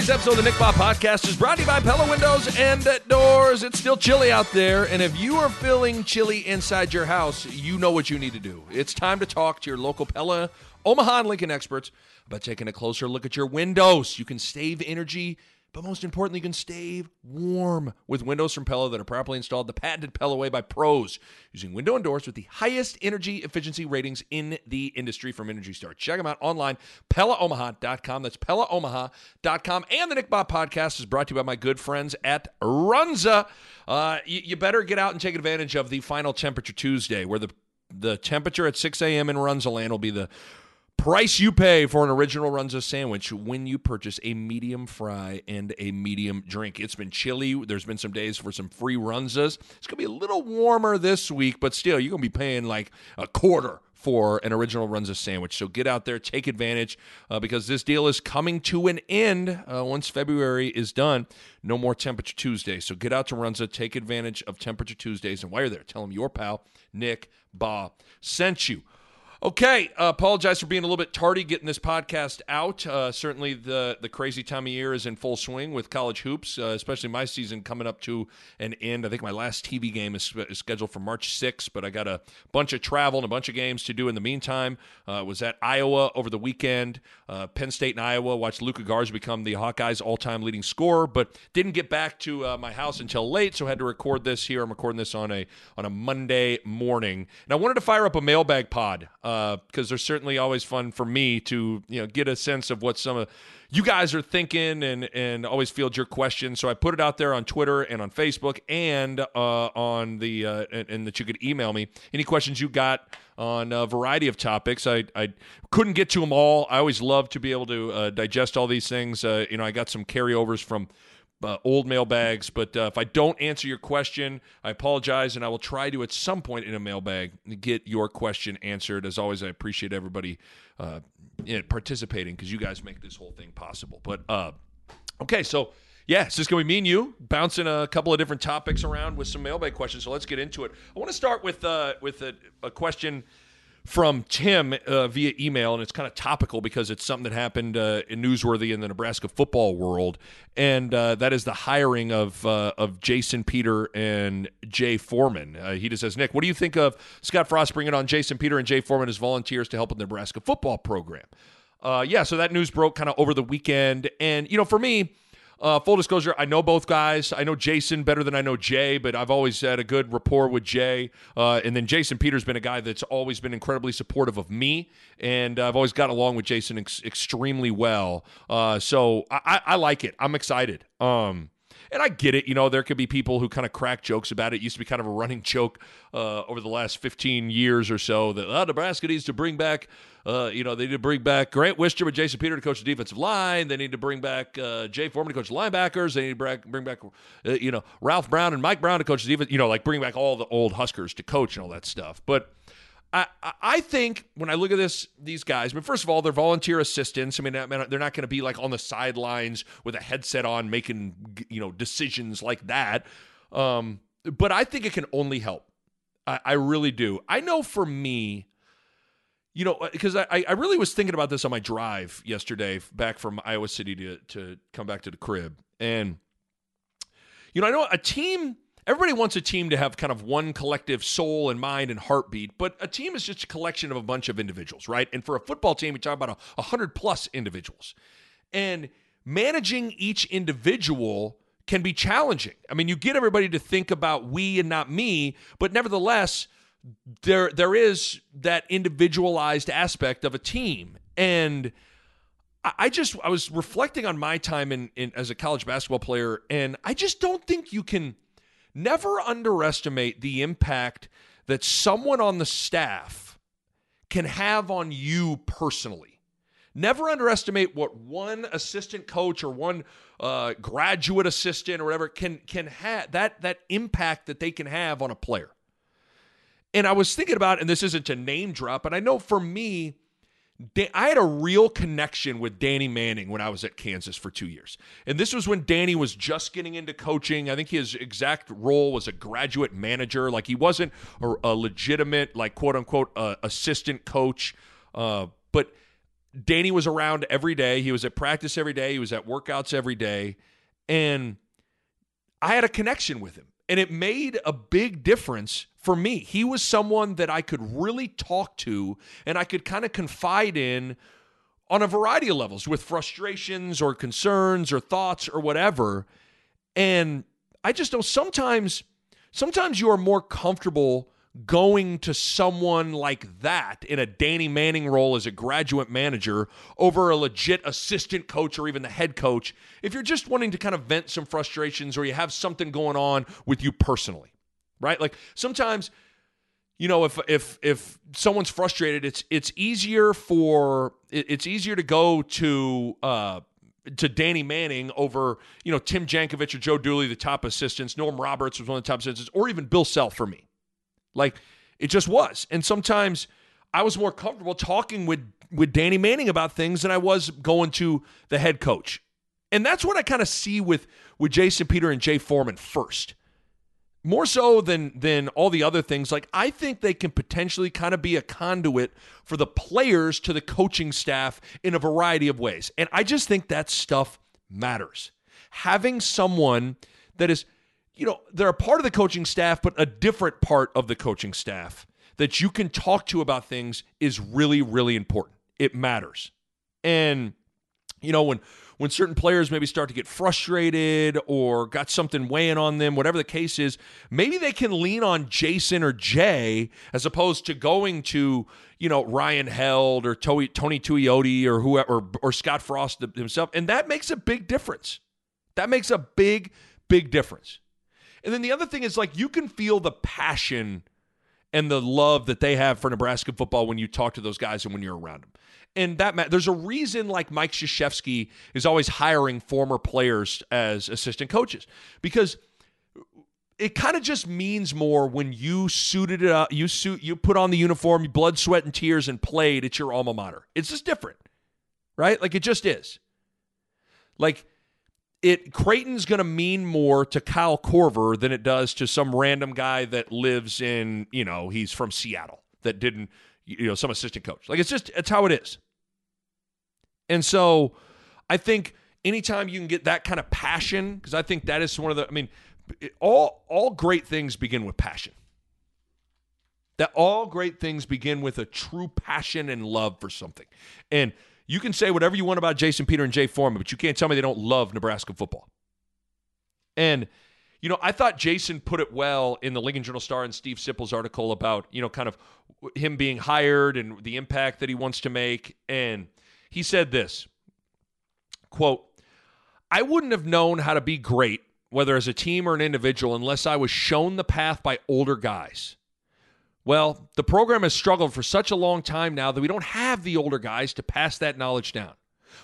Today's episode of the Nick Bahe Podcast is brought to you by Pella Windows and Doors. It's still chilly out there, and if you are feeling chilly inside your house, you know what you need to do. It's time to talk to your local Pella, Omaha, and Lincoln experts about taking a closer look at your windows. You can save energy but most importantly, you can stay warm with windows from Pella that are properly installed the patented Pella way by pros using window and doors with the highest energy efficiency ratings in the industry from Energy Star. Check them out online, PellaOmaha.com. That's PellaOmaha.com. And the Nick Bahe podcast is brought to you by my good friends at Runza. Uh, you, you better get out and take advantage of the final temperature Tuesday, where the the temperature at 6 a.m. in Runza land will be the price you pay for an original Runza sandwich when you purchase a medium fry and a medium drink. It's been chilly. There's been some days for some free Runzas. It's going to be a little warmer this week, but still, you're going to be paying like a quarter for an original Runza sandwich. So get out there, take advantage, uh, because this deal is coming to an end uh, once February is done. No more Temperature Tuesday. So get out to Runza, take advantage of Temperature Tuesdays, and while you're there, tell them your pal, Nick Bahe, sent you. Okay, uh, apologize for being a little bit tardy getting this podcast out. Uh, certainly, the the crazy time of year is in full swing with college hoops, uh, especially my season coming up to an end. I think my last TV game is, is, scheduled for March 6th, but I got a bunch of travel and a bunch of games to do in the meantime. Uh, was at Iowa over the weekend, uh, Penn State and Iowa. Watched Luka Garza become the Hawkeyes' all time leading scorer, but didn't get back to uh, my house until late, so I had to record this here. I'm recording this on a on a Monday morning, and I wanted to fire up a mailbag pod because uh, they're certainly always fun for me to you know get a sense of what some of you guys are thinking and and always field your questions. So I put it out there on Twitter and on Facebook and uh, on the uh, and, and, that you could email me any questions you got on a variety of topics. I I couldn't get to them all. I always love to be able to uh, digest all these things. Uh, you know, I got some carryovers from uh, old mailbags. But uh, if I don't answer your question, I apologize, and I will try to at some point in a mailbag get your question answered. As always, I appreciate everybody uh, participating because you guys make this whole thing possible. But uh, okay, so. Yeah, it's just going to be me and you bouncing a couple of different topics around with some mailbag questions. So let's get into it. I want to start with uh, with a, a question from Tim uh, via email, and it's kind of topical because it's something that happened uh, in newsworthy in the Nebraska football world, and uh, that is the hiring of uh, of Jason Peter and Jay Foreman. Uh, he just says, Nick, what do you think of Scott Frost bringing on Jason Peter and Jay Foreman as volunteers to help with the Nebraska football program? Uh, yeah, so that news broke kind of over the weekend, and you know, for me uh, full disclosure, I know both guys. I know Jason better than I know Jay, but I've always had a good rapport with Jay. Uh, and then Jason Peters been a guy that's always been incredibly supportive of me, and I've always got along with Jason ex- extremely well. Uh, so I-, I, like it. I'm excited. Um, and I get it. You know, there could be people who kind of crack jokes about it. it used to be kind of a running joke uh, over the last 15 years or so that oh, Nebraska needs to bring back uh, you know, they need to bring back Grant Wistrom and Jason Peter to coach the defensive line. They need to bring back uh, Jay Foreman to coach the linebackers. They need to bring, bring back, uh, you know, Ralph Brown and Mike Brown to coach the defense. You know, like bring back all the old Huskers to coach and all that stuff. But I, I think when I look at this, these guys, I mean, first of all, they're volunteer assistants. I mean, they're not going to be like on the sidelines with a headset on making, you know, decisions like that. Um, but I think it can only help. I, I really do. I know for me, you know, because uh, I, I really was thinking about this on my drive yesterday back from Iowa City to, to come back to the crib. And, you know, I know a team, everybody wants a team to have kind of one collective soul and mind and heartbeat, but a team is just a collection of a bunch of individuals, right? And for a football team, we talk about a 100 plus individuals. And managing each individual can be challenging. I mean, you get everybody to think about we and not me, but nevertheless, there there is that individualized aspect of a team and I just I was reflecting on my time in, in as a college basketball player and I just don't think you can never underestimate the impact that someone on the staff can have on you personally. Never underestimate what one assistant coach or one uh, graduate assistant or whatever can can have that that impact that they can have on a player. And I was thinking about, and this isn't to name drop, but I know for me, I had a real connection with Danny Manning when I was at Kansas for two years. And this was when Danny was just getting into coaching. I think his exact role was a graduate manager. Like he wasn't a, a legitimate, like quote unquote, uh, assistant coach. Uh, but Danny was around every day. He was at practice every day. He was at workouts every day. And I had a connection with him. And it made a big difference for me. He was someone that I could really talk to and I could kind of confide in on a variety of levels with frustrations or concerns or thoughts or whatever. And I just know sometimes sometimes you are more comfortable going to someone like that in a Danny Manning role as a graduate manager over a legit assistant coach or even the head coach if you're just wanting to kind of vent some frustrations or you have something going on with you personally. Right? Like sometimes you know if if if someone's frustrated it's it's easier for it's easier to go to uh to Danny Manning over, you know, Tim Jankovich or Joe Dooley, the top assistants. Norm Roberts was one of the top assistants, or even Bill Self for me. Like it just was. And sometimes I was more comfortable talking with with Danny Manning about things than I was going to the head coach. And that's what I kind of see with with Jason Peter and Jay Foreman first. More so than than all the other things. Like I think they can potentially kind of be a conduit for the players to the coaching staff in a variety of ways. And I just think that stuff matters. Having someone that is you know, they're a part of the coaching staff, but a different part of the coaching staff that you can talk to about things is really, really important. It matters. And, you know, when when certain players maybe start to get frustrated or got something weighing on them, whatever the case is, maybe they can lean on Jason or Jay as opposed to going to, you know, Ryan Held or Tony, Tony Tuioti or whoever or, or Scott Frost himself. And that makes a big difference. That makes a big, big difference. And then the other thing is like you can feel the passion and the love that they have for Nebraska football when you talk to those guys and when you're around them. And that there's a reason like Mike Krzyzewski is always hiring former players as assistant coaches because it kind of just means more when you suited it up, you suit, you put on the uniform, blood, sweat, and tears, and played at your alma mater. It's just different, right? Like it just is. Like it Creighton's going to mean more to Kyle Korver than it does to some random guy that lives in, you know, he's from Seattle that didn't, you know, some assistant coach. Like it's just it's how it is. And so I think anytime you can get that kind of passion because I think that is one of the I mean all all great things begin with passion. That all great things begin with a true passion and love for something. And you can say whatever you want about Jason Peter and Jay Foreman, but you can't tell me they don't love Nebraska football. And, you know, I thought Jason put it well in the Lincoln Journal Star and Steve Sipple's article about, you know, kind of him being hired and the impact that he wants to make. And he said this quote, I wouldn't have known how to be great, whether as a team or an individual, unless I was shown the path by older guys. Well, the program has struggled for such a long time now that we don't have the older guys to pass that knowledge down.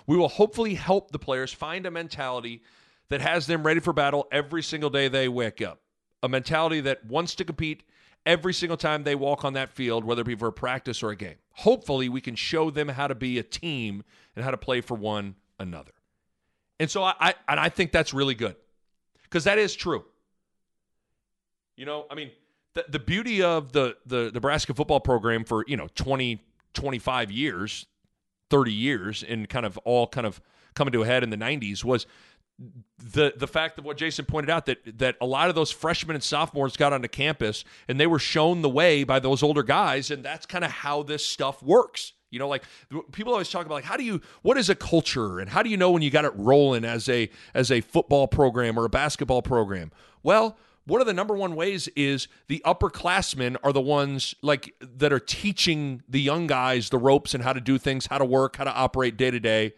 We will hopefully help the players find a mentality that has them ready for battle every single day they wake up. A mentality that wants to compete every single time they walk on that field, whether it be for a practice or a game. Hopefully, we can show them how to be a team and how to play for one another. And so I, I and I think that's really good because that is true. You know, I mean, the, the beauty of the, the Nebraska football program for, you know, 20, 25 years, 30 years, and kind of all kind of coming to a head in the 90s was the the fact of what Jason pointed out that that a lot of those freshmen and sophomores got onto campus and they were shown the way by those older guys and that's kind of how this stuff works. You know, like people always talk about like how do you what is a culture and how do you know when you got it rolling as a as a football program or a basketball program? Well, one of the number one ways is the upperclassmen are the ones like that are teaching the young guys the ropes and how to do things, how to work, how to operate day to day.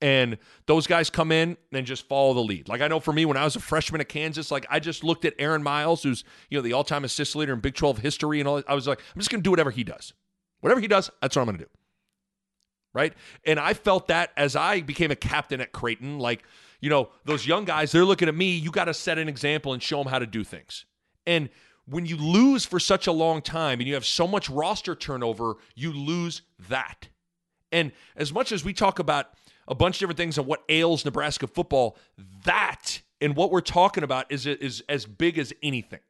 And those guys come in and just follow the lead. Like I know for me, when I was a freshman at Kansas, like I just looked at Aaron Miles, who's you know the all-time assist leader in Big 12 history, and all. I was like, I'm just going to do whatever he does. Whatever he does, that's what I'm going to do. Right? And I felt that as I became a captain at Creighton, like, you know, those young guys, they're looking at me, you got to set an example and show them how to do things. And when you lose for such a long time and you have so much roster turnover, you lose that. And as much as we talk about a bunch of different things on what ails Nebraska football, that and what we're talking about is is as big as anything.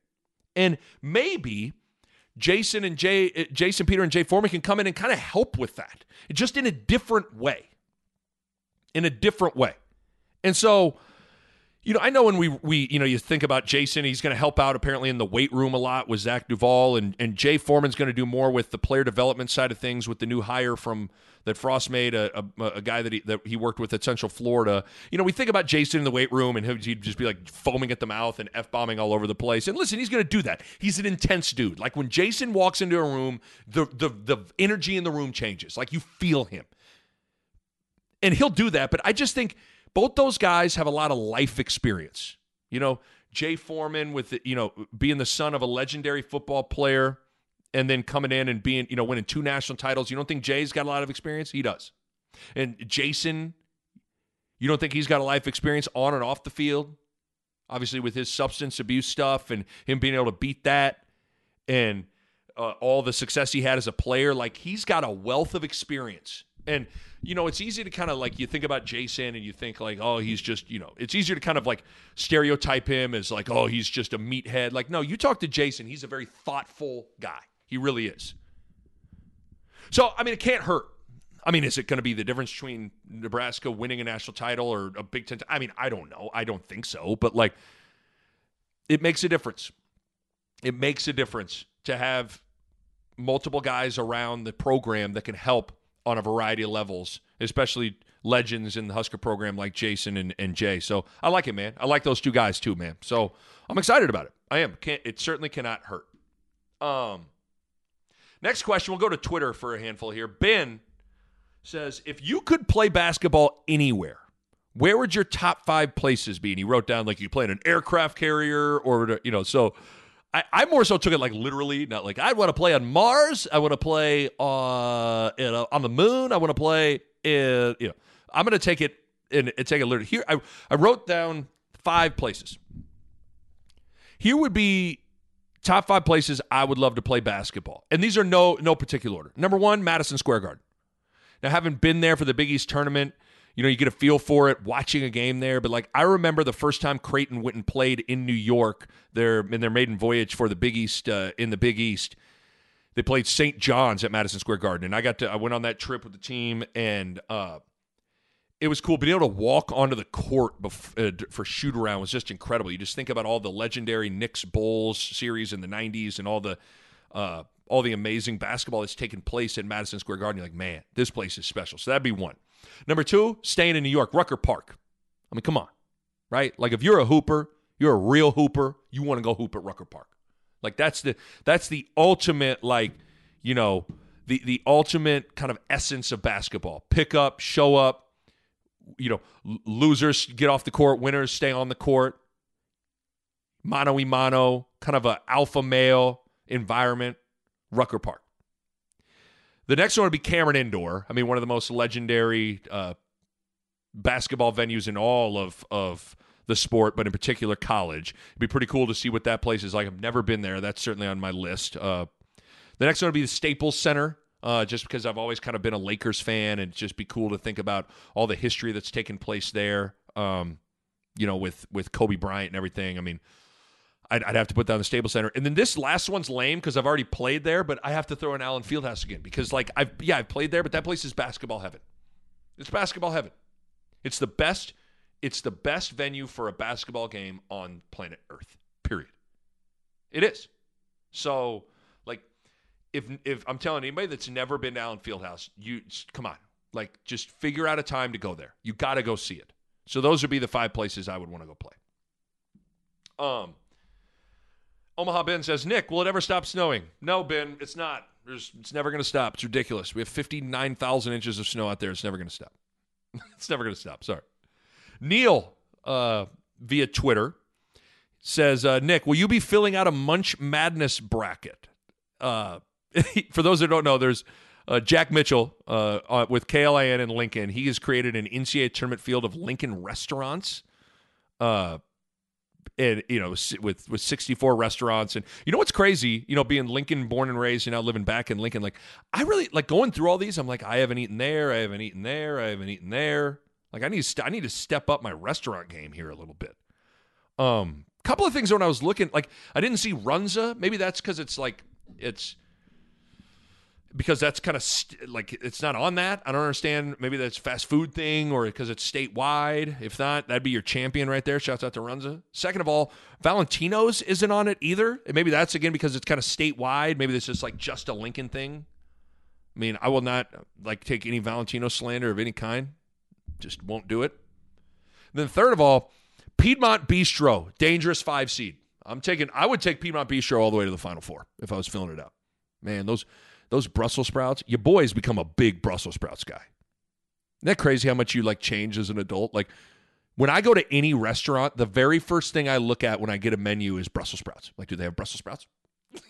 And maybe Jason and Jay, uh, Jason Peter and Jay Foreman can come in and kind of help with that, just in a different way. In a different way. And so you know, I know when we we you know you think about Jason, he's going to help out apparently in the weight room a lot with Zach Duval, and and Jay Foreman's going to do more with the player development side of things with the new hire from that Frost made, a, a, a guy that he that he worked with at Central Florida. You know, we think about Jason in the weight room, and he'd just be like foaming at the mouth and f bombing all over the place. And listen, he's going to do that. He's an intense dude. Like when Jason walks into a room, the the the energy in the room changes. Like you feel him, and he'll do that. But I just think both those guys have a lot of life experience. You know, Jay Foreman with you know being the son of a legendary football player and then coming in and being you know winning two national titles. You don't think Jay's got a lot of experience? He does. And Jason, you don't think he's got a life experience on and off the field? Obviously, with his substance abuse stuff and him being able to beat that and uh, all the success he had as a player, like he's got a wealth of experience. And you know, it's easy to kind of like you think about Jason and you think like, oh, he's just, you know, it's easier to kind of like stereotype him as like, oh, he's just a meathead. Like, no, you talk to Jason, he's a very thoughtful guy. He really is. So, I mean, it can't hurt. I mean, is it going to be the difference between Nebraska winning a national title or a Big Ten? T- I mean, I don't know. I don't think so. But like, it makes a difference. It makes a difference to have multiple guys around the program that can help on a variety of levels, especially legends in the Husker program like Jason and, and Jay. So I like it, man. I like those two guys too, man. So I'm excited about it. I am. Can't, it certainly cannot hurt. Um, next question. We'll go to Twitter for a handful here. Ben says, if you could play basketball anywhere, where would your top five places be? And he wrote down like you play in an aircraft carrier or you know. So I, I more so took it like literally, not like I want to play on Mars. I want to play uh, in a, on the moon. I want to play in, you know, I'm going to take it and take it literally. Here, I, I wrote down five places. Here would be top five places I would love to play basketball. And these are no no particular order. Number one, Madison Square Garden. Now, having been there for the Big East tournament, you know, you get a feel for it watching a game there. But like I remember the first time Creighton went and played in New York, their in their maiden voyage for the Big East uh, in the Big East. They played St. John's at Madison Square Garden, and I got to I went on that trip with the team, and uh, it was cool. Being able to walk onto the court bef- uh, for shoot around was just incredible. You just think about all the legendary Knicks Bulls series in the '90s and all the uh, all the amazing basketball that's taken place in Madison Square Garden. You're like, man, this place is special. So that'd be one. Number two, staying in New York, Rucker Park. I mean, come on, right? Like if you're a hooper, you're a real hooper, you want to go hoop at Rucker Park. Like that's the that's the ultimate like, you know, the the ultimate kind of essence of basketball. Pick up, show up, you know, losers get off the court, winners stay on the court. Mano y mano, kind of a alpha male environment, Rucker Park. The next one would be Cameron Indoor. I mean, one of the most legendary uh, basketball venues in all of of the sport, but in particular college. It'd be pretty cool to see what that place is like. I've never been there. That's certainly on my list. Uh, the next one would be the Staples Center. Uh, just because I've always kind of been a Lakers fan, and just be cool to think about all the history that's taken place there. Um, you know, with with Kobe Bryant and everything. I mean, I'd, I'd, have to put down the Staples Center. And then this last one's lame because I've already played there, but I have to throw in Allen Fieldhouse again because, like, I've yeah, I've played there, but that place is basketball heaven. It's basketball heaven. It's the best. It's the best venue for a basketball game on planet Earth. Period. It is. So, like, if if I'm telling anybody that's never been to Allen Fieldhouse, you come on, like, just figure out a time to go there. You got to go see it. So those would be the five places I would want to go play. Um. Omaha Ben says, Nick, will it ever stop snowing? No, Ben, it's not. There's, it's never going to stop. It's ridiculous. We have 59,000 inches of snow out there. It's never going to stop. it's never going to stop. Sorry. Neil, uh, via Twitter, says, uh, Nick, will you be filling out a Munch Madness bracket? Uh, for those that don't know, there's uh, Jack Mitchell uh, uh, with KLIN in Lincoln. He has created an NCAA tournament field of Lincoln restaurants. Uh, and you know, with with 64 restaurants, and you know what's crazy? You know, being Lincoln born and raised, and now living back in Lincoln, like I really like going through all these. I'm like, I haven't eaten there, I haven't eaten there, I haven't eaten there. Like I need to st- I need to step up my restaurant game here a little bit. Um, couple of things when I was looking, like I didn't see Runza. Maybe that's because it's like it's because that's kind of st- like it's not on that. I don't understand. Maybe that's fast food thing or because it's statewide. If not, that'd be your champion right there. Shouts out to Runza. Second of all, Valentino's isn't on it either. And maybe that's again because it's kind of statewide. Maybe this is like just a Lincoln thing. I mean, I will not like take any Valentino slander of any kind. Just won't do it. And then third of all, Piedmont Bistro, dangerous five seed. I'm taking. I would take Piedmont Bistro all the way to the Final Four if I was filling it out. Man, those those Brussels sprouts. Your boy's become a big Brussels sprouts guy. Isn't that crazy how much you like change as an adult? Like when I go to any restaurant, the very first thing I look at when I get a menu is Brussels sprouts. Like, do they have Brussels sprouts?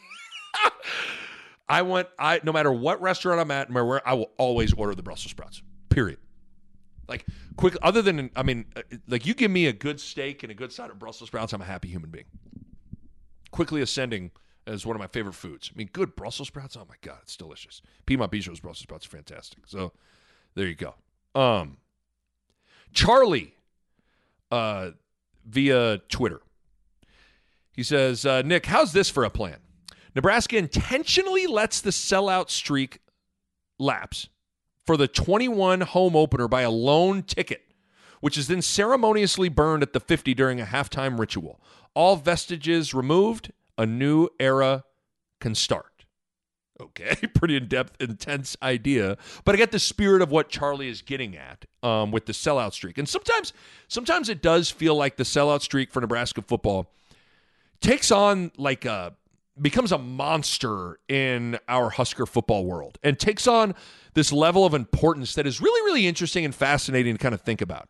I want I no matter what restaurant I'm at, where I will always order the Brussels sprouts. Period. Like quick, other than I mean, uh, like you give me a good steak and a good side of Brussels sprouts, I'm a happy human being. Quickly ascending as one of my favorite foods. I mean, good Brussels sprouts. Oh my god, it's delicious. Piedmont Bistro's Brussels sprouts are fantastic. So there you go. Um, Charlie, uh, via Twitter, he says, uh, Nick, how's this for a plan? Nebraska intentionally lets the sellout streak lapse for the 21 home opener by a lone ticket, which is then ceremoniously burned at the 50 during a halftime ritual. All vestiges removed a new era can start. Okay, pretty in depth, intense idea, but I get the spirit of what Charlie is getting at um, with the sellout streak. And sometimes, sometimes it does feel like the sellout streak for Nebraska football takes on like a becomes a monster in our Husker football world and takes on this level of importance that is really, really interesting and fascinating to kind of think about.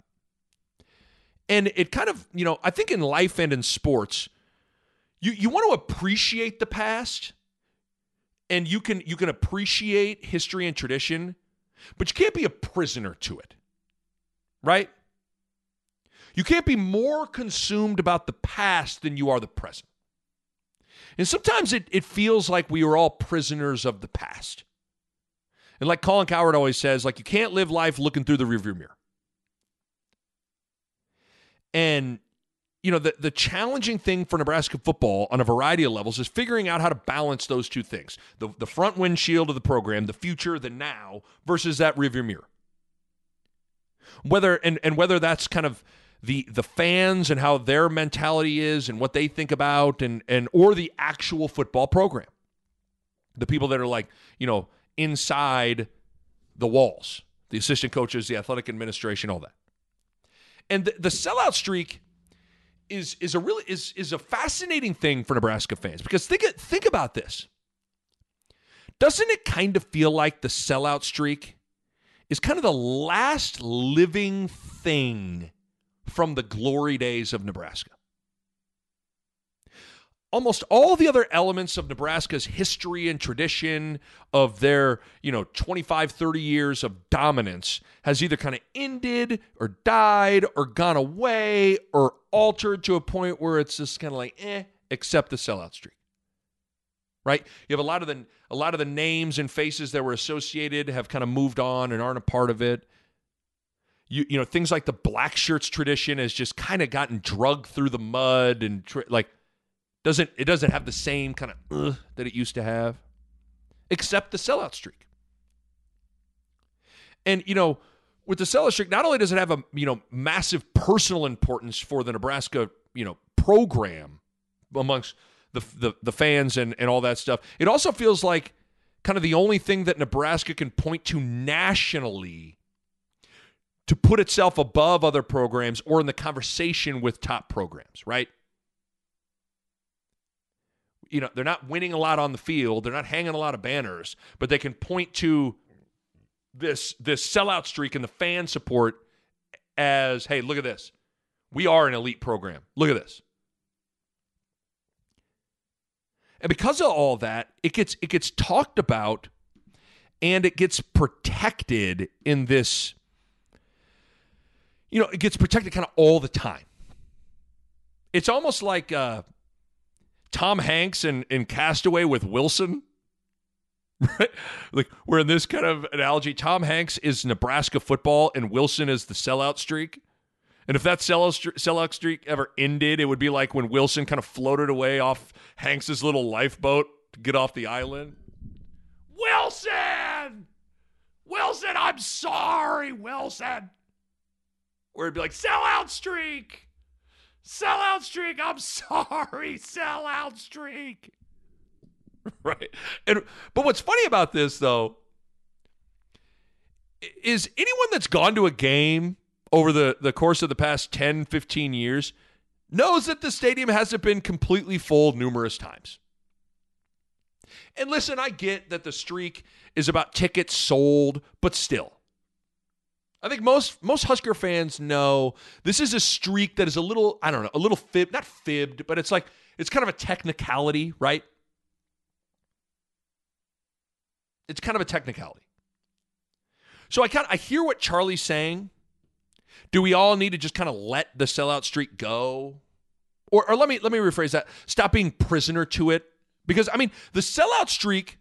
And it kind of, you know, I think in life and in sports, you you want to appreciate the past and you can you can appreciate history and tradition but you can't be a prisoner to it right? You can't be more consumed about the past than you are the present. And sometimes it, it feels like we are all prisoners of the past. And like colin cowherd always says like you can't live life looking through the rearview mirror. And you know, the, the challenging thing for Nebraska football on a variety of levels is figuring out how to balance those two things the, the front windshield of the program, the future, the now, versus that rearview mirror. Whether and, and whether that's kind of the the fans and how their mentality is and what they think about and and or the actual football program. The people that are like, you know, inside the walls, the assistant coaches, the athletic administration, all that. And the, the sellout streak is is a really is is a fascinating thing for Nebraska fans because think think about this. Doesn't it kind of feel like the sellout streak is kind of the last living thing from the glory days of Nebraska? Almost all the other elements of Nebraska's history and tradition of their, you know, 25, 30 years of dominance has either kind of ended or died or gone away or altered to a point where it's just kind of like, eh, except the sellout streak. Right? You have a lot of the a lot of the names and faces that were associated have kind of moved on and aren't a part of it. You, you know things like the black shirts tradition has just kind of gotten drugged through the mud and tr- like doesn't it doesn't have the same kind of uh, that it used to have, except the sellout streak. And you know, with the sellout streak, not only does it have a you know massive personal importance for the Nebraska you know program amongst the the, the fans and and all that stuff, it also feels like kind of the only thing that Nebraska can point to nationally to put itself above other programs or in the conversation with top programs, right? You know, they're not winning a lot on the field, they're not hanging a lot of banners, but they can point to this this sellout streak and the fan support as, hey, look at this. We are an elite program. Look at this. And because of all that, it gets it gets talked about and it gets protected in this you know, it gets protected kind of all the time. It's almost like uh, Tom Hanks in, in Castaway with Wilson. Right? Like we're in this kind of analogy. Tom Hanks is Nebraska football and Wilson is the sellout streak. And if that sellout, streak ever ended, it would be like when Wilson kind of floated away off Hanks's little lifeboat to get off the island. Wilson! Wilson, I'm sorry, Wilson. Or it'd be like, sellout streak! Sellout streak! I'm sorry, sellout streak! right? And but what's funny about this though is anyone that's gone to a game over the, the course of the past 10, 15 years knows that the stadium hasn't been completely full numerous times. And listen, I get that the streak is about tickets sold, but still. I think most most Husker fans know this is a streak that is a little, I don't know, a little fib, not fibbed, but it's like it's kind of a technicality, right? It's kind of a technicality. So I kind of I hear what Charlie's saying do we all need to just kind of let the sellout streak go? Or, or let me let me rephrase that. Stop being prisoner to it. Because I mean, the sellout streak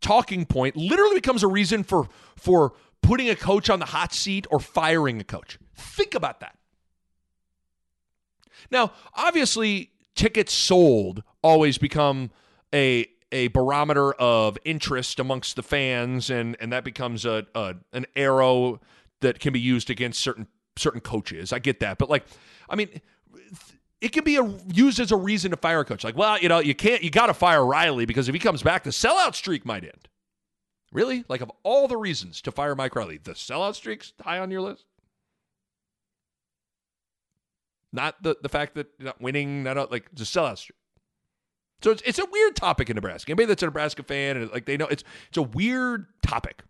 talking point literally becomes a reason for for putting a coach on the hot seat or firing a coach. Think about that. Now, obviously, tickets sold always become a a barometer of interest amongst the fans, and and that becomes a, a an arrow that can be used against certain certain coaches. I get that, but like, I mean, it can be a, used as a reason to fire a coach. Like, well, you know, you can't, you got to fire Riley because if he comes back, the sellout streak might end. Really? Like, of all the reasons to fire Mike Riley, the sellout streak's high on your list? Not the, the fact that you're not winning, not like the sellout streak. So it's, it's a weird topic in Nebraska. Anybody that's a Nebraska fan and like they know it's it's a weird topic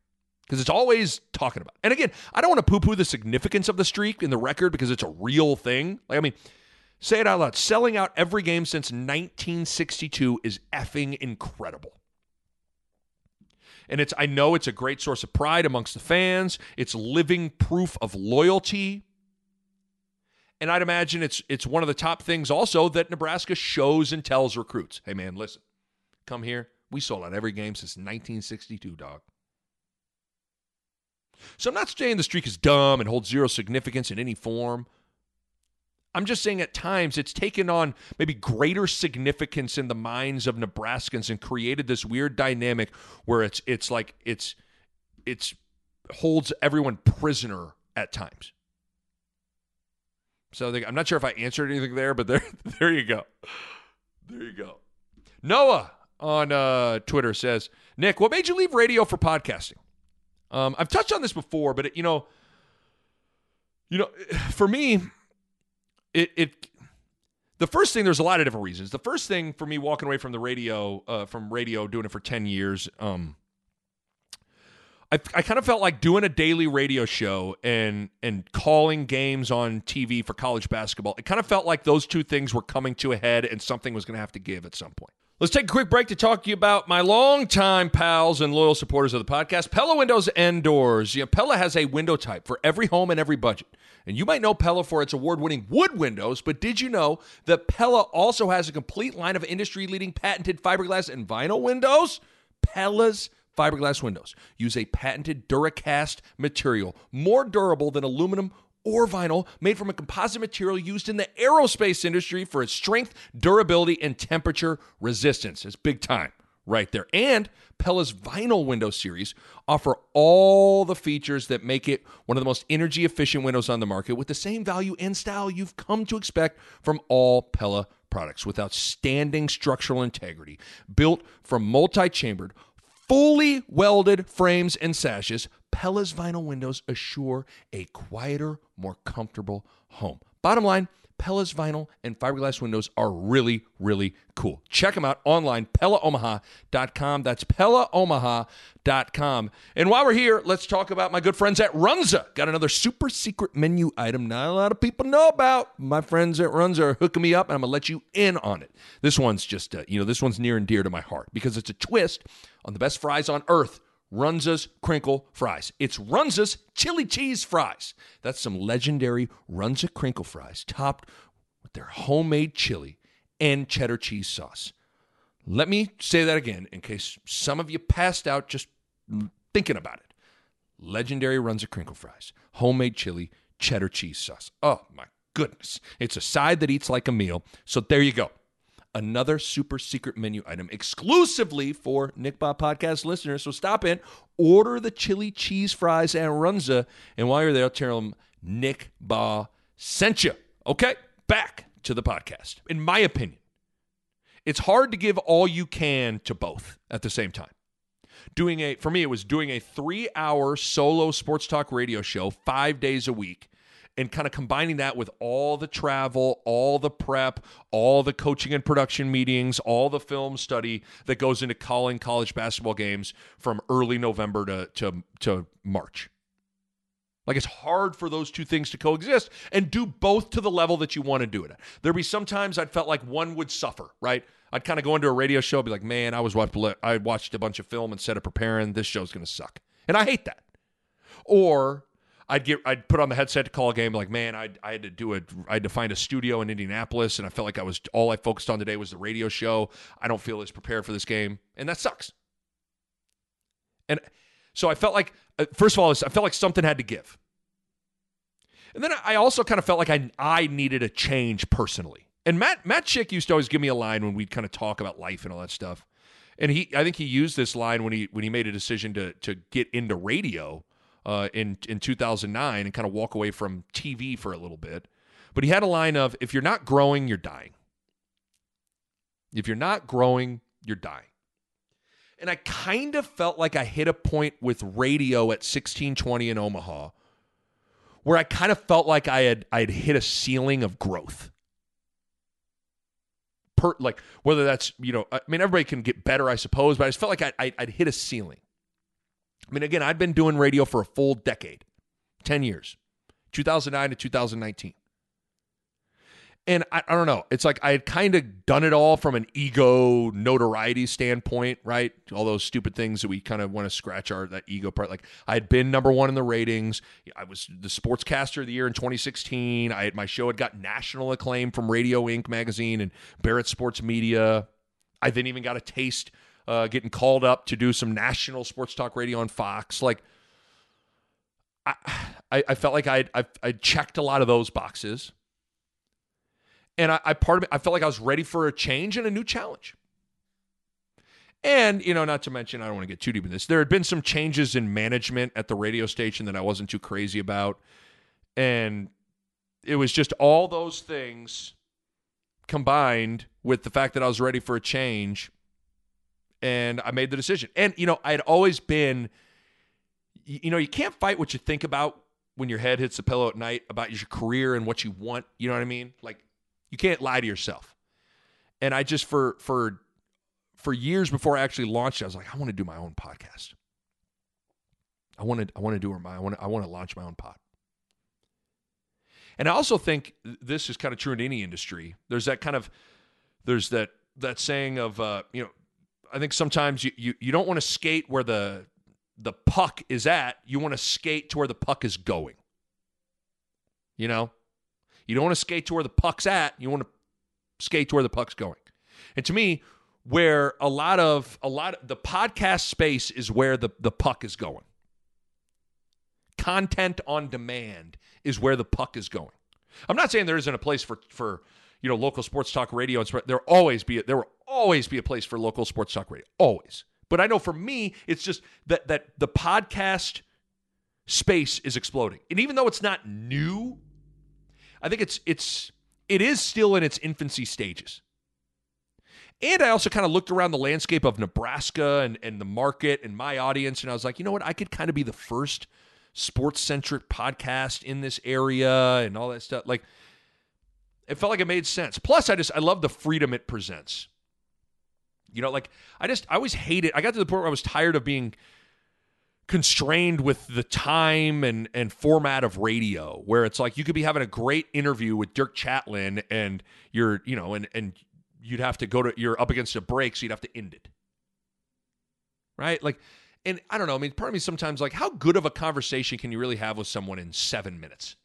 because it's always talking about. And again, I don't want to poo-poo the significance of the streak in the record because it's a real thing. Like I mean, say it out loud. Selling out every game since 1962 is effing incredible. And it's I know it's a great source of pride amongst the fans. It's living proof of loyalty. And I'd imagine it's it's one of the top things also that Nebraska shows and tells recruits. Hey man, listen. Come here. We sold out every game since 1962, dog. So I'm not saying the streak is dumb and holds zero significance in any form. I'm just saying at times it's taken on maybe greater significance in the minds of Nebraskans and created this weird dynamic where it's it's like it's it's holds everyone prisoner at times. So they, I'm not sure if I answered anything there, but there there you go. There you go. Noah on uh, Twitter says, Nick, what made you leave radio for podcasting? Um, I've touched on this before, but it, you know, you know, for me, it it the first thing there's a lot of different reasons. The first thing for me walking away from the radio, uh, from radio, doing it for ten years, um, I, I kind of felt like doing a daily radio show and and calling games on TV for college basketball. It kind of felt like those two things were coming to a head, and something was going to have to give at some point. Let's take a quick break to talk to you about my longtime pals and loyal supporters of the podcast, Pella Windows and Doors. You know, Pella has a window type for every home and every budget. And you might know Pella for its award winning wood windows, but did you know that Pella also has a complete line of industry leading patented fiberglass and vinyl windows? Pella's fiberglass windows use a patented Duracast material, more durable than aluminum or vinyl made from a composite material used in the aerospace industry for its strength, durability, and temperature resistance. It's big time right there. And Pella's vinyl window series offer all the features that make it one of the most energy efficient windows on the market with the same value and style you've come to expect from all Pella products with outstanding structural integrity, built from multi-chambered fully welded frames and sashes, Pella's vinyl windows assure a quieter, more comfortable home. Bottom line, Pella's vinyl and fiberglass windows are really, really cool. Check them out online, PellaOmaha.com. That's PellaOmaha.com. And while we're here, let's talk about my good friends at Runza. Got another super secret menu item not a lot of people know about. My friends at Runza are hooking me up, and I'm going to let you in on it. This one's just, uh, you know, this one's near and dear to my heart because it's a twist on the best fries on earth. Runza's crinkle fries. It's Runza's chili cheese fries. That's some legendary Runza crinkle fries topped with their homemade chili and cheddar cheese sauce. Let me say that again in case some of you passed out just thinking about it. Legendary Runza crinkle fries, homemade chili, cheddar cheese sauce. Oh my goodness. It's a side that eats like a meal. So there you go another super secret menu item exclusively for Nick Bahe podcast listeners. So stop in, order the chili cheese fries and runza, and while you're there, tell them Nick Bahe sent you. Okay, back to the podcast. In my opinion, it's hard to give all you can to both at the same time. Doing a for me, it was doing a three hour solo sports talk radio show five days a week and kind of combining that with all the travel, all the prep, all the coaching and production meetings, all the film study that goes into calling college basketball games from early November to to, to March. Like it's hard for those two things to coexist and do both to the level that you want to do it. There'd be sometimes I'd felt like one would suffer, right? I'd kind of go into a radio show, be like, man, I was watched, I watched a bunch of film instead of preparing. This show's going to suck, and I hate that. Or I'd get I'd put on the headset to call a game like man I I had to do it I had to find a studio in Indianapolis and I felt like I was all I focused on today was the radio show. I don't feel as prepared for this game. And that sucks. And so I felt like uh, first of all I felt like something had to give. And then I also kind of felt like I I needed a change personally. And Matt Matt Schick used to always give me a line when we'd kind of talk about life and all that stuff. And he I think he used this line when he when he made a decision to to get into radio uh, in in 2009 and kind of walk away from TV for a little bit. But he had a line of, "If you're not growing, you're dying. If you're not growing, you're dying." And I kind of felt like I hit a point with radio at 1620 in Omaha where I kind of felt like I had I had hit a ceiling of growth. Per, like whether that's you know I mean everybody can get better I suppose, but I just felt like I, I, I'd hit a ceiling. I mean, again, I'd been doing radio for a full decade, 10 years, 2009 to 2019. And I, I don't know. It's like I had kind of done it all from an ego notoriety standpoint, right? All those stupid things that we kind of want to scratch our that ego part. Like I had been number one in the ratings. I was the sportscaster of the year in 2016. I had my show had got national acclaim from Radio Ink magazine and Barrett Sports Media. I then even got a taste uh, getting called up to do some national sports talk radio on Fox. Like, I, I, I felt like I'd, I, I checked a lot of those boxes. And I, I part of it, I felt like I was ready for a change and a new challenge. And, you know, not to mention, I don't want to get too deep in this. There had been some changes in management at the radio station that I wasn't too crazy about. And it was just all those things combined with the fact that I was ready for a change and I made the decision. And you know, I had always been you know, you can't fight what you think about when your head hits the pillow at night about your career and what you want, you know what I mean? Like you can't lie to yourself. And I just for for for years before I actually launched I was like, I want to do my own podcast. I want to I want to do my I want to, I want to launch my own pod. And I also think this is kind of true in any industry. There's that kind of there's that that saying of uh, you know I think sometimes you, you, you don't want to skate where the the puck is at. You want to skate to where the puck is going. You know, you don't want to skate to where the puck's at. You want to skate to where the puck's going. And to me, where a lot of a lot of the podcast space is where the the puck is going. Content on demand is where the puck is going. I'm not saying there isn't a place for for you know local sports talk radio there always be there will always be a place for local sports talk radio. Always. But I know for me, it's just that that the podcast space is exploding. And even though it's not new, I think it's it's it is still in its infancy stages. And I also kind of looked around the landscape of Nebraska and, and the market and my audience, and I was like, you know what? I could kind of be the first sports centric podcast in this area and all that stuff. Like, It felt like it made sense. Plus, I just I love the freedom it presents. You know, like I just I always hated. I got to the point where I was tired of being constrained with the time and and format of radio where it's like you could be having a great interview with Dirk Chatelain and you're you know and and you'd have to go to you're up against a break so you'd have to end it. Right? Like and I don't know I mean part of me sometimes like how good of a conversation can you really have with someone in 7 minutes?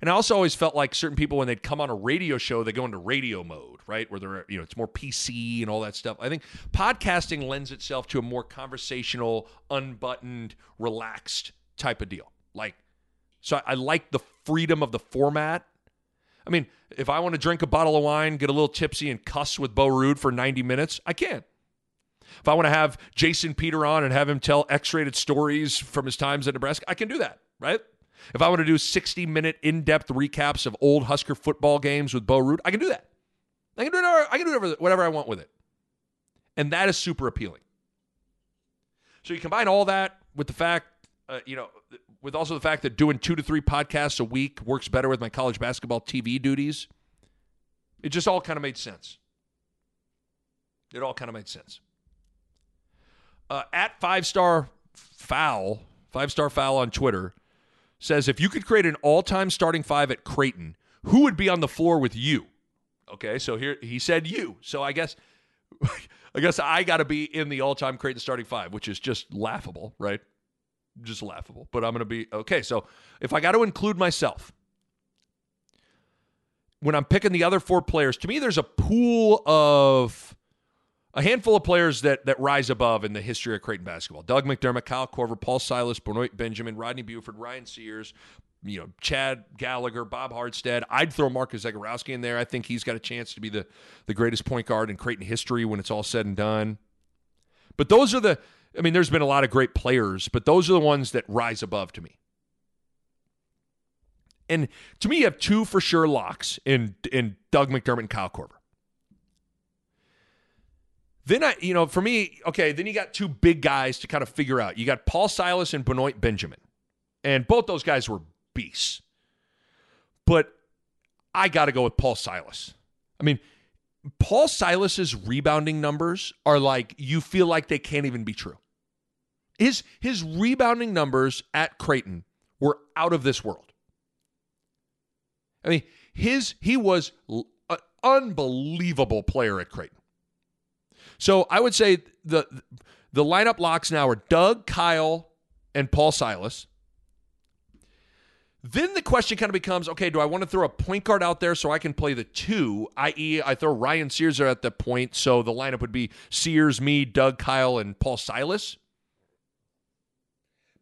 And I also always felt like certain people, when they'd come on a radio show, they go into radio mode, right? Where they're, you know, it's more PC and all that stuff. I think podcasting lends itself to a more conversational, unbuttoned, relaxed type of deal. Like, so I, I like the freedom of the format. I mean, if I want to drink a bottle of wine, get a little tipsy, and cuss with Bo Ruud for 90 minutes, I can. If I want to have Jason Peter on and have him tell X rated stories from his times at Nebraska, I can do that, right? If I want to do 60 minute in depth recaps of old Husker football games with Bo Ruud, I can do that. I can do it. I can do whatever, whatever I want with it, and that is super appealing. So you combine all that with the fact, uh, you know, with also the fact that doing two to three podcasts a week works better with my college basketball TV duties. It just all kind of made sense. It all kind of made sense. Uh, at five star foul, five star foul on Twitter says if you could create an all-time starting five at Creighton, who would be on the floor with you? Okay, so here he said you. So I guess I guess I got to be in the all-time Creighton starting five, which is just laughable, right? Just laughable. But I'm going to be okay. So if I got to include myself when I'm picking the other four players, to me there's a pool of a handful of players that that rise above in the history of Creighton basketball. Doug McDermott, Kyle Korver, Paul Silas, Benoit Benjamin, Rodney Buford, Ryan Sears, you know, Chad Gallagher, Bob Harstad. I'd throw Marcus Zegarowski in there. I think he's got a chance to be the, the greatest point guard in Creighton history when it's all said and done. But those are the I mean, there's been a lot of great players, but those are the ones that rise above to me. And to me, you have two for sure locks in in Doug McDermott and Kyle Korver. Then I, you know, for me, okay, then you got two big guys to kind of figure out. You got Paul Silas and Benoit Benjamin. And both those guys were beasts. But I got to go with Paul Silas. I mean, Paul Silas's rebounding numbers are like you feel like they can't even be true. His his rebounding numbers at Creighton were out of this world. I mean, his he was an unbelievable player at Creighton. So I would say the the lineup locks now are Doug, Kyle, and Paul Silas. Then the question kind of becomes okay, do I want to throw a point guard out there so I can play the two, i.e., I throw Ryan Sears at the point, so the lineup would be Sears, me, Doug, Kyle, and Paul Silas?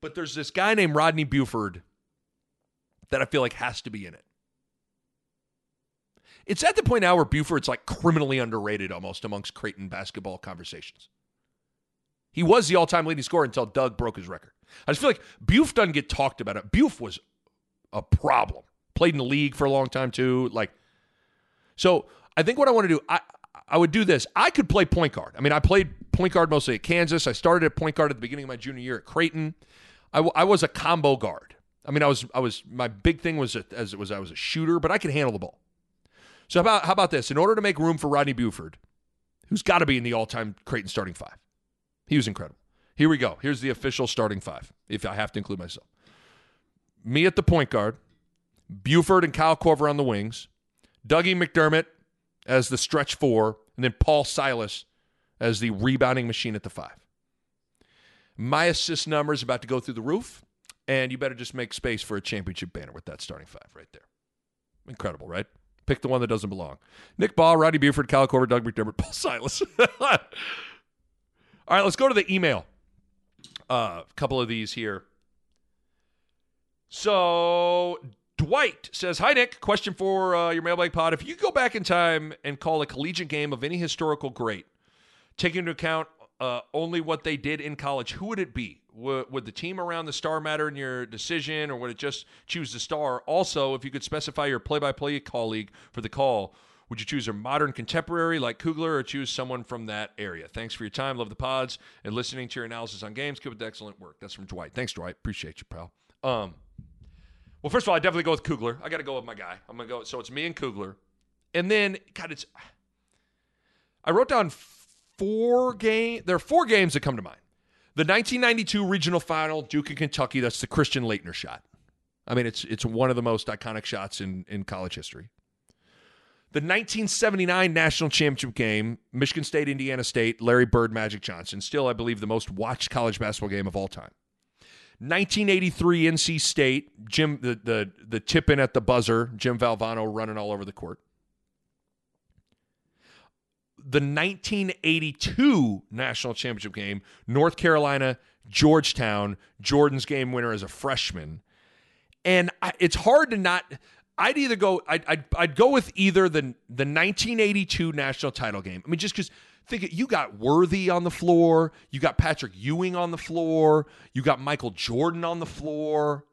But there's this guy named Rodney Buford that I feel like has to be in it. It's at the point now where Buford's like criminally underrated almost amongst Creighton basketball conversations. He was the all time leading scorer until Doug broke his record. I just feel like Buf doesn't get talked about it. Buf was a problem. Played in the league for a long time too. Like, so I think what I want to do, I I would do this. I could play point guard. I mean, I played point guard mostly at Kansas. I started at point guard at the beginning of my junior year at Creighton. I, w- I was a combo guard. I mean, I was I was my big thing was a, as it was I was a shooter, but I could handle the ball. So how about how about this? In order to make room for Rodney Buford, who's got to be in the all-time Creighton starting five, he was incredible. Here we go. Here's the official starting five, if I have to include myself. Me at the point guard, Buford and Kyle Korver on the wings, Dougie McDermott as the stretch four, and then Paul Silas as the rebounding machine at the five. My assist number is about to go through the roof, and you better just make space for a championship banner with that starting five right there. Incredible, right? Pick the one that doesn't belong. Nick Bahe, Rodney Buford, Kyle Korver, Doug McDermott, Paul Silas. All right, let's go to the email. A uh, couple of these here. So Dwight says, "Hi Nick, question for uh, your mailbag pod. If you go back in time and call a collegiate game of any historical great, taking into account uh, only what they did in college, who would it be? would, would the team around the star matter in your decision, or would it just choose the star? Also, if you could specify your play-by-play colleague for the call, would you choose a modern contemporary like Kugler, or choose someone from that area? Thanks for your time. Love the pods and listening to your analysis on games. Keep up the excellent work. That's from Dwight. Thanks, Dwight. Appreciate you, pal. Um, Well, first of all, I definitely go with Kugler. I got to go with my guy. I'm gonna go. So it's me and Kugler, and then God, it's. I wrote down four game. There are four games that come to mind. The 1992 regional final, Duke and Kentucky. That's the Christian Laettner shot. I mean, it's it's one of the most iconic shots in in college history. The 1979 national championship game, Michigan State, Indiana State, Larry Bird, Magic Johnson, still, I believe, the most watched college basketball game of all time. 1983 NC State, Jim the the the tip in at the buzzer, Jim Valvano running all over the court. The 1982 national championship game, North Carolina, Georgetown, Jordan's game winner as a freshman. And I, it's hard to not I'd either go I'd, I'd, I'd go with either the the 1982 national title game. I mean just cuz think you got Worthy on the floor, you got Patrick Ewing on the floor, you got Michael Jordan on the floor.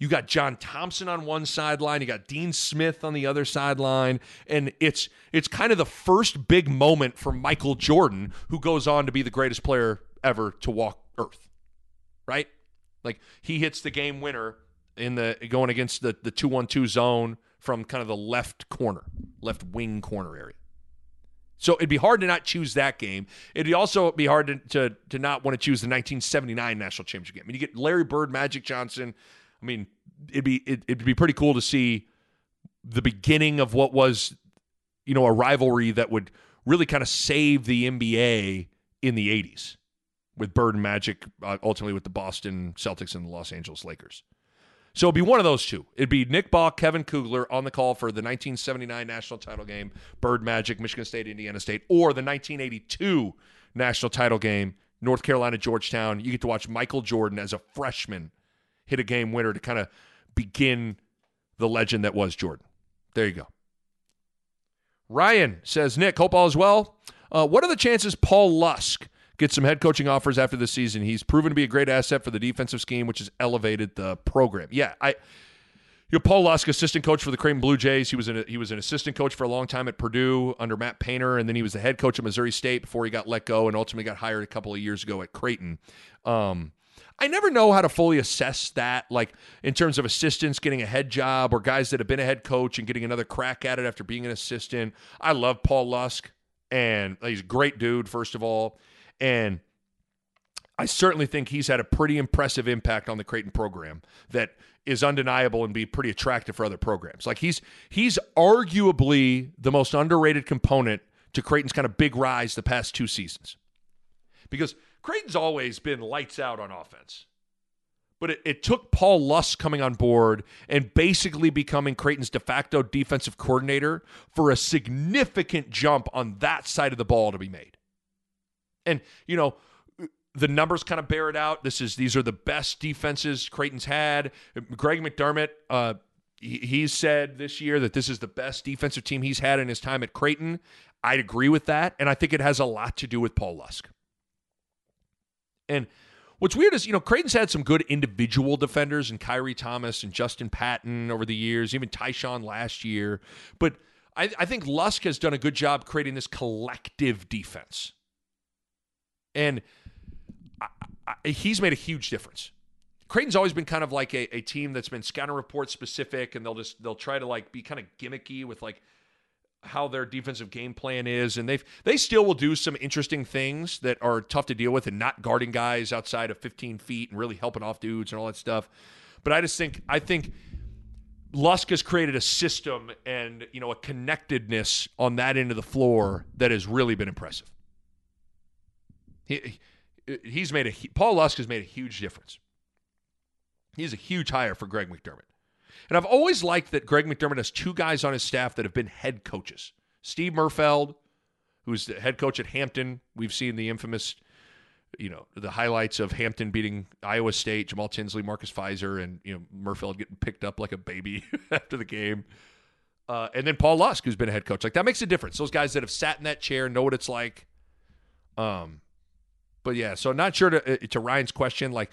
You got John Thompson on one sideline, you got Dean Smith on the other sideline, and it's it's kind of the first big moment for Michael Jordan, who goes on to be the greatest player ever to walk earth. Right? Like he hits the game winner in the going against the the 2-1-2 zone from kind of the left corner, left wing corner area. So it'd be hard to not choose that game. It'd also be hard to, to, to not want to choose the 1979 national championship game. I mean, you get Larry Bird, Magic Johnson. I mean, it'd be it, it'd be pretty cool to see the beginning of what was, you know, a rivalry that would really kind of save the NBA in the 80s with Bird and Magic, uh, ultimately with the Boston Celtics and the Los Angeles Lakers. So it'd be one of those two. It'd be Nick Bahe, Kevin Kugler on the call for the 1979 national title game, Bird Magic, Michigan State, Indiana State, or the 1982 national title game, North Carolina, Georgetown. You get to watch Michael Jordan as a freshman hit a game winner to kind of begin the legend that was Jordan. There you go. Ryan says, Nick, hope all is well. Uh, what are the chances Paul Lusk gets some head coaching offers after the season? He's proven to be a great asset for the defensive scheme, which has elevated the program. Yeah, I. You know, Paul Lusk, assistant coach for the Creighton Blue Jays. He was an, he was an assistant coach for a long time at Purdue under Matt Painter, and then he was the head coach at Missouri State before he got let go and ultimately got hired a couple of years ago at Creighton. Um, I never know how to fully assess that, like in terms of assistants getting a head job or guys that have been a head coach and getting another crack at it after being an assistant. I love Paul Lusk, and he's a great dude, first of all. And I certainly think he's had a pretty impressive impact on the Creighton program that is undeniable and be pretty attractive for other programs. Like he's he's arguably the most underrated component to Creighton's kind of big rise the past two seasons. Because Creighton's always been lights out on offense. But it, it, took Paul Lusk coming on board and basically becoming Creighton's de facto defensive coordinator for a significant jump on that side of the ball to be made. And, you know, the numbers kind of bear it out. This is these are the best defenses Creighton's had. Greg McDermott, uh, he, he's said this year that this is the best defensive team he's had in his time at Creighton. I'd agree with that, and I think it has a lot to do with Paul Lusk. And what's weird is, you know, Creighton's had some good individual defenders and Khyri Thomas and Justin Patton over the years, even Ty-Shon last year. But I, I think Lusk has done a good job creating this collective defense. And I, I, he's made a huge difference. Creighton's always been kind of like a, a team that's been scouting report specific, and they'll just they'll try to like be kind of gimmicky with like how their defensive game plan is, and they've they still will do some interesting things that are tough to deal with, and not guarding guys outside of 15 feet and really helping off dudes and all that stuff. But I just think I think Lusk has created a system and you know a connectedness on that end of the floor that has really been impressive. He, he's made a Paul Lusk has made a huge difference. He's a huge hire for Greg McDermott. And I've always liked that Greg McDermott has two guys on his staff that have been head coaches. Steve Merfeld, who's the head coach at Hampton. We've seen the infamous, you know, the highlights of Hampton beating Iowa State, Jamal Tinsley, Marcus Fizer, and, you know, Merfeld getting picked up like a baby after the game. Uh, and then Paul Lusk, who's been a head coach. Like, that makes a difference. Those guys that have sat in that chair know what it's like. Um, but yeah, so not sure to uh, to Ryan's question. Like,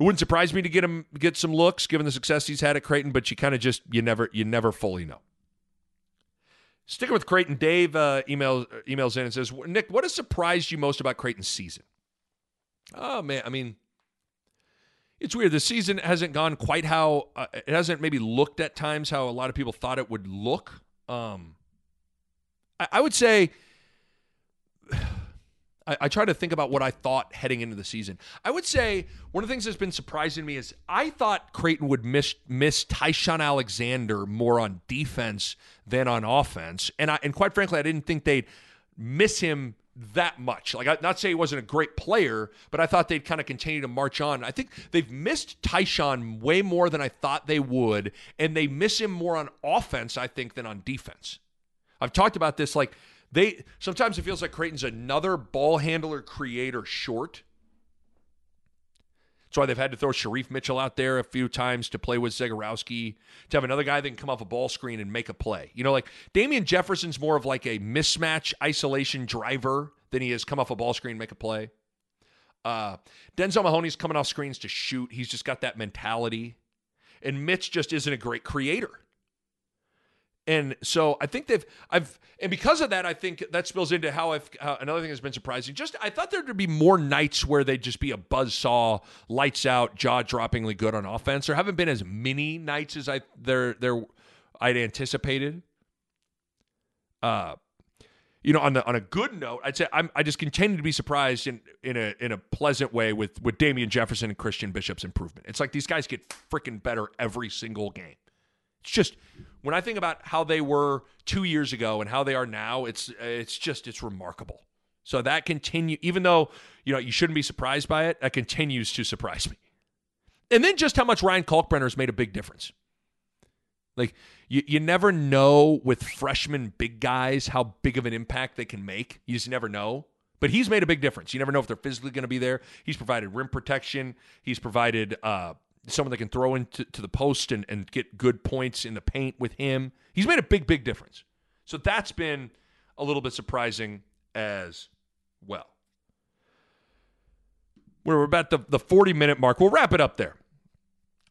it wouldn't surprise me to get him get some looks given the success he's had at Creighton, but you kind of just you never you never fully know. Sticking with Creighton, Dave uh, emails emails in and says, "Nick, what has surprised you most about Creighton's season?" Oh man, I mean, it's weird. The season hasn't gone quite how uh, it hasn't maybe looked at times how a lot of people thought it would look. Um, I, I would say I, I, try to think about what I thought heading into the season. I would say one of the things that's been surprising me is I thought Creighton would miss miss Ty-Shon Alexander more on defense than on offense, and I and quite frankly, I didn't think they'd miss him that much. Like, I not say he wasn't a great player, but I thought they'd kind of continue to march on. I think they've missed Ty-Shon way more than I thought they would, and they miss him more on offense, I think, than on defense. I've talked about this. Like, they sometimes it feels like Creighton's another ball handler creator short. That's why they've had to throw Shereef Mitchell out there a few times to play with Zegarowski, to have another guy that can come off a ball screen and make a play. You know, like Damien Jefferson's more of like a mismatch isolation driver than he is come off a ball screen and make a play. Uh, Denzel Mahoney's coming off screens to shoot. He's just got that mentality. And Mitch just isn't a great creator. And so I think they've I've and because of that I think that spills into how I've uh, another thing that's been surprising. Just I thought there'd be more nights where they'd just be a buzz saw, lights out, jaw droppingly good on offense. There haven't been as many nights as I there there I'd anticipated. Uh you know, on the on a good note, I'd say I'm, I just continue to be surprised in in a in a pleasant way with with Damien Jefferson and Christian Bishop's improvement. It's like these guys get freaking better every single game. It's just when I think about how they were two years ago and how they are now, it's it's just it's remarkable. So that continue, even though you know you shouldn't be surprised by it, that continues to surprise me. And then just how much Ryan Kalkbrenner has made a big difference. Like you, you never know with freshman big guys how big of an impact they can make. You just never know. But he's made a big difference. You never know if they're physically going to be there. He's provided rim protection. He's provided uh, someone that can throw into to the post and, and get good points in the paint with him. He's made a big, big difference. So that's been a little bit surprising as well. We're about the, the 40 minute mark. We'll wrap it up there.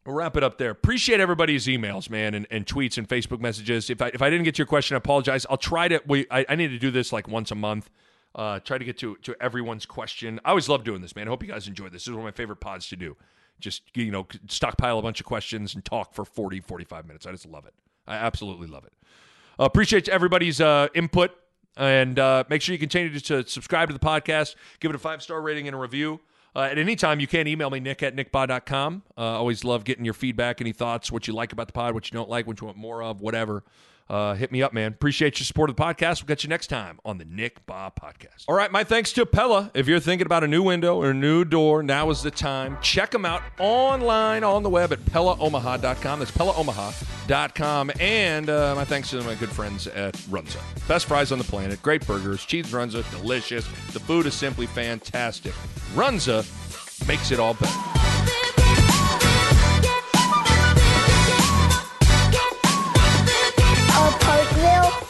We'll wrap it up there. Appreciate everybody's emails, man, and, and tweets and Facebook messages. If I if I didn't get to your question, I apologize. I'll try to. We I, I need to do this like once a month. Uh, try to get to to everyone's question. I always love doing this, man. I hope you guys enjoy this. This is one of my favorite pods to do just you know stockpile a bunch of questions and talk for 40 45 minutes. I just love it. I absolutely love it. Uh, appreciate everybody's uh, input and uh, make sure you continue to subscribe to the podcast. Give it a five star rating and a review. Uh, at any time you can email me nick at nickbahe.com uh, always love getting your feedback any thoughts what you like about the pod what you don't like what you want more of whatever uh, hit me up, man. Appreciate your support of the podcast. We'll catch you next time on the Nick Bahe Podcast. All right, my thanks to Pella. If you're thinking about a new window or a new door, now is the time. Check them out online on the web at PellaOmaha.com. That's PellaOmaha.com. And uh, my thanks to my good friends at Runza. Best fries on the planet, great burgers, cheese Runza, delicious. The food is simply fantastic. Runza makes it all better.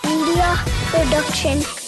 Media Production.